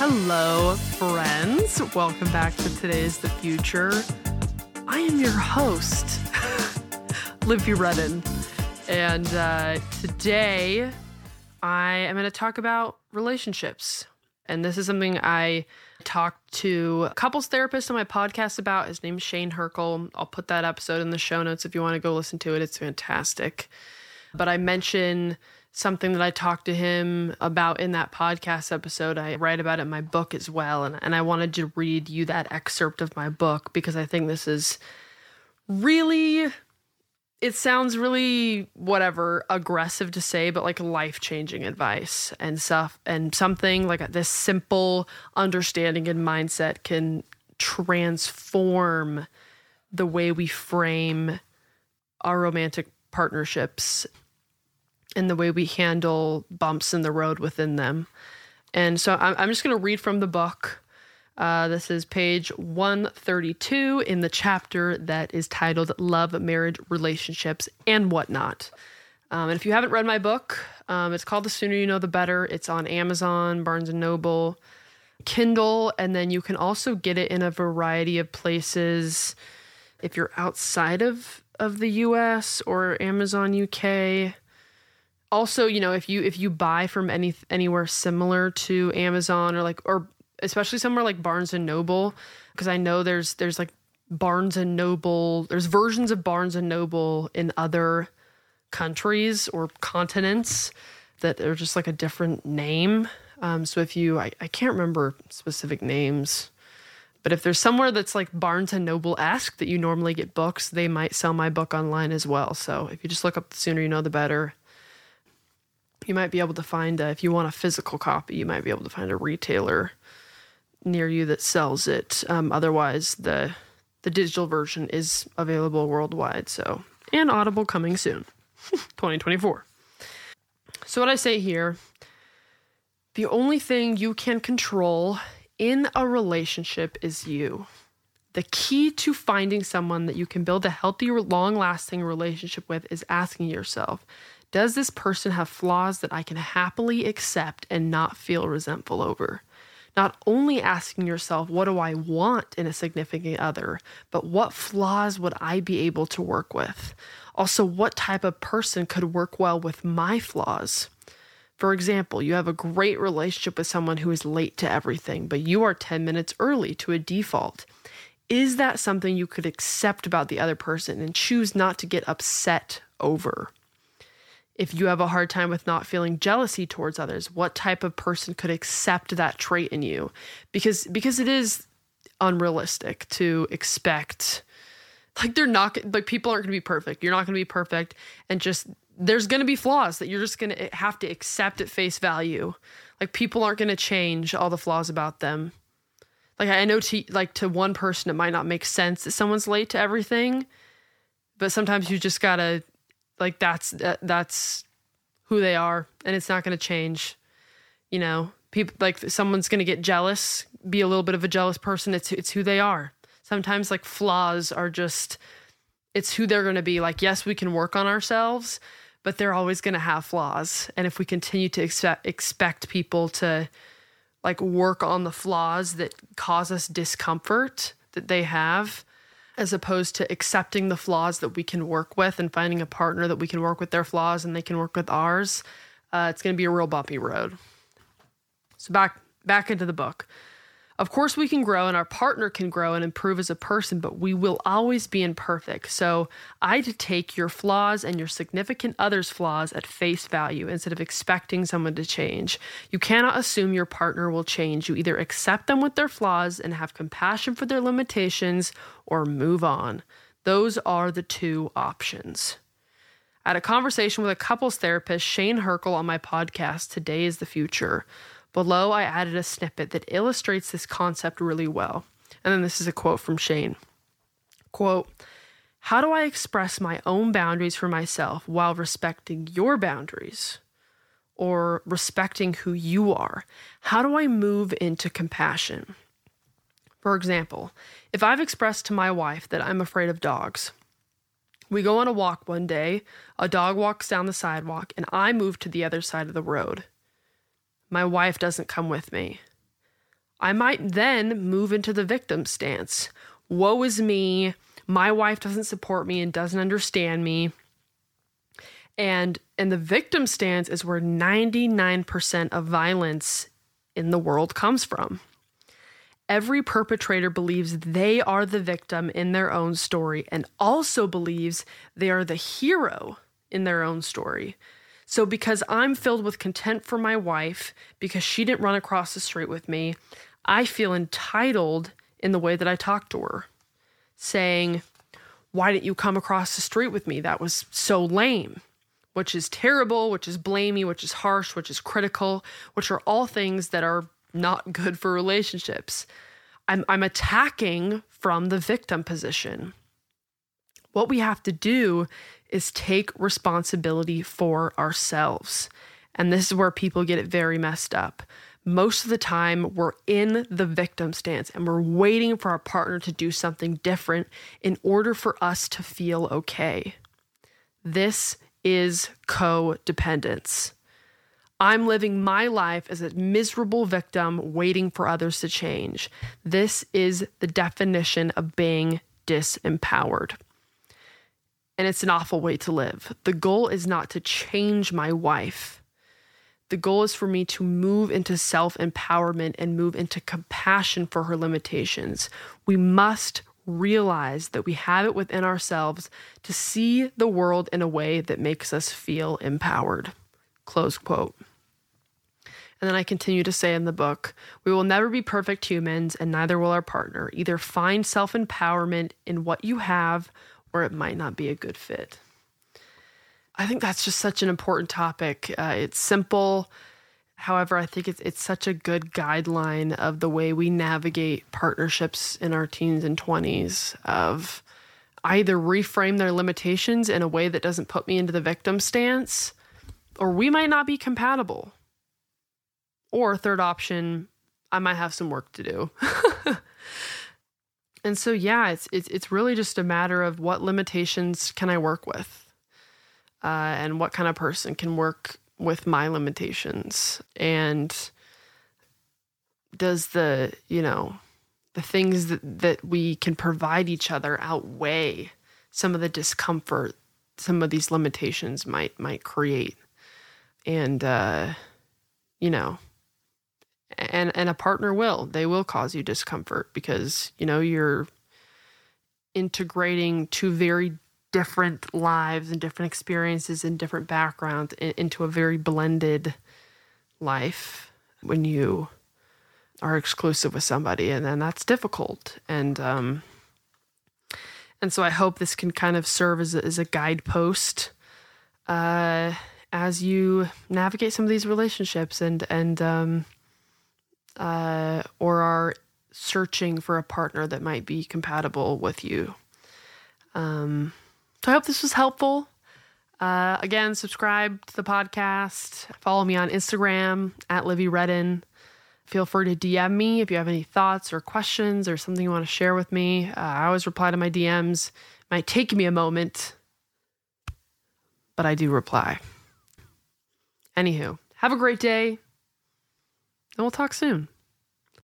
Hello, friends. Welcome back to Today's the Future. I am your host, Livy Redden. And uh, today I am going to talk about relationships. And this is something I talked to a couples therapist on my podcast about. His name's Shane Birkel. I'll put that episode in the show notes if you want to go listen to it. It's fantastic. But I mention something that I talked to him about in that podcast episode. I write about it in my book as well. And, and I wanted to read you that excerpt of my book because I think this is really, it sounds really, whatever, aggressive to say, but like life changing advice and stuff. And something like this simple understanding and mindset can transform the way we frame our romantic partnerships and the way we handle bumps in the road within them. And so I'm, I'm just going to read from the book. Uh, this is page 132 in the chapter that is titled Love, Marriage, Relationships, and Whatnot. Um, and if you haven't read my book, um, it's called The Sooner You Know the Better. It's on Amazon, Barnes and Noble, Kindle, and then you can also get it in a variety of places if you're outside of, of the US or Amazon UK also you know if you if you buy from any anywhere similar to amazon or like or especially somewhere like barnes and noble because i know there's there's like barnes and noble there's versions of barnes and noble in other countries or continents that are just like a different name. Um, so if you I, I can't remember specific names but if there's somewhere that's like barnes and noble-esque that you normally get books they might sell my book online as well. So if you just look up the sooner you know the better you might be able to find a, if you want a physical copy, you might be able to find a retailer near you that sells it. Um, otherwise, the the digital version is available worldwide. So, and Audible coming soon, 2024. So, what I say here the only thing you can control in a relationship is you. The key to finding someone that you can build a healthy, long lasting relationship with is asking yourself does this person have flaws that I can happily accept and not feel resentful over? Not only asking yourself, what do I want in a significant other, but what flaws would I be able to work with? Also, what type of person could work well with my flaws? For example, you have a great relationship with someone who is late to everything, but you are 10 minutes early to a default. Is that something you could accept about the other person and choose not to get upset over? If you have a hard time with not feeling jealousy towards others what type of person could accept that trait in you? Because because it is unrealistic to expect like they're not like people aren't going to be perfect. You're not going to be perfect and just there's going to be flaws that you're just going to eh, have to accept at face value. Like people aren't going to change all the flaws about them. Like i know to like to one person it might not make sense that someone's late to everything but sometimes you just got to like that's that, that's who they are and it's not going to change. You know people like someone's going to get jealous be a little bit of a jealous person it's it's who they are. Sometimes like flaws are just it's who they're going to be. Like yes we can work on ourselves but they're always going to have flaws. And if we continue to expect expect people to like work on the flaws that cause us discomfort that they have as opposed to accepting the flaws that we can work with and finding a partner that we can work with their flaws and they can work with ours, uh, it's going to be a real bumpy road. So back back into the book. Of course, we can grow and our partner can grow and improve as a person, but we will always be imperfect. So, I'd take your flaws and your significant other's flaws at face value instead of expecting someone to change. You cannot assume your partner will change. You either accept them with their flaws and have compassion for their limitations or move on. Those are the two options. Had a conversation with a couples therapist, Shane Birkel, on my podcast, Today is the Future. Below, I added a snippet that illustrates this concept really well. And then this is a quote from Shane. Quote, how do I express my own boundaries for myself while respecting your boundaries or respecting who you are? How do I move into compassion? For example, if I've expressed to my wife that I'm afraid of dogs, we go on a walk one day, a dog walks down the sidewalk, and I move to the other side of the road my wife doesn't come with me. I might then move into the victim stance. Woe is me. My wife doesn't support me and doesn't understand me. And and the victim stance is where 99% of violence in the world comes from. Every perpetrator believes they are the victim in their own story and also believes they are the hero in their own story. So, because I'm filled with contempt for my wife because she didn't run across the street with me, I feel entitled in the way that I talk to her, saying, Why didn't you come across the street with me? That was so lame, which is terrible, which is blamey, which is harsh, which is critical, which are all things that are not good for relationships. I'm, I'm attacking from the victim position. What we have to do is take responsibility for ourselves. And this is where people get it very messed up. Most of the time, we're in the victim stance and we're waiting for our partner to do something different in order for us to feel okay. This is codependence. I'm living my life as a miserable victim waiting for others to change. This is the definition of being disempowered and it's an awful way to live. The goal is not to change my wife. The goal is for me to move into self empowerment and move into compassion for her limitations. We must realize that we have it within ourselves to see the world in a way that makes us feel empowered. Close quote. And then I continue to say in the book, we will never be perfect humans, and neither will our partner. Either find self empowerment in what you have or it might not be a good fit. I think that's just such an important topic. Uh, it's simple. However, I think it's it's such a good guideline of the way we navigate partnerships in our teens and 20s of either reframe their limitations in a way that doesn't put me into the victim stance or we might not be compatible. Or third option, I might have some work to do. and so yeah, it's it's it's really just a matter of what limitations can I work with, uh, and what kind of person can work with my limitations, and does the you know the things that that we can provide each other outweigh some of the discomfort some of these limitations might might create, and uh, you know and and a partner will. They will cause you discomfort because you know you're integrating two very different lives and different experiences and different backgrounds into a very blended life when you are exclusive with somebody and then that's difficult. And um and so I hope this can kind of serve as a, as a guidepost uh as you navigate some of these relationships and and um uh, or are searching for a partner that might be compatible with you. Um, so I hope this was helpful. Uh, again, subscribe to the podcast. Follow me on Instagram at Livy Redden. Feel free to DM me if you have any thoughts or questions or something you want to share with me. Uh, I always reply to my DMs. It might take me a moment, but I do reply. Anywho, have a great day and we'll talk soon.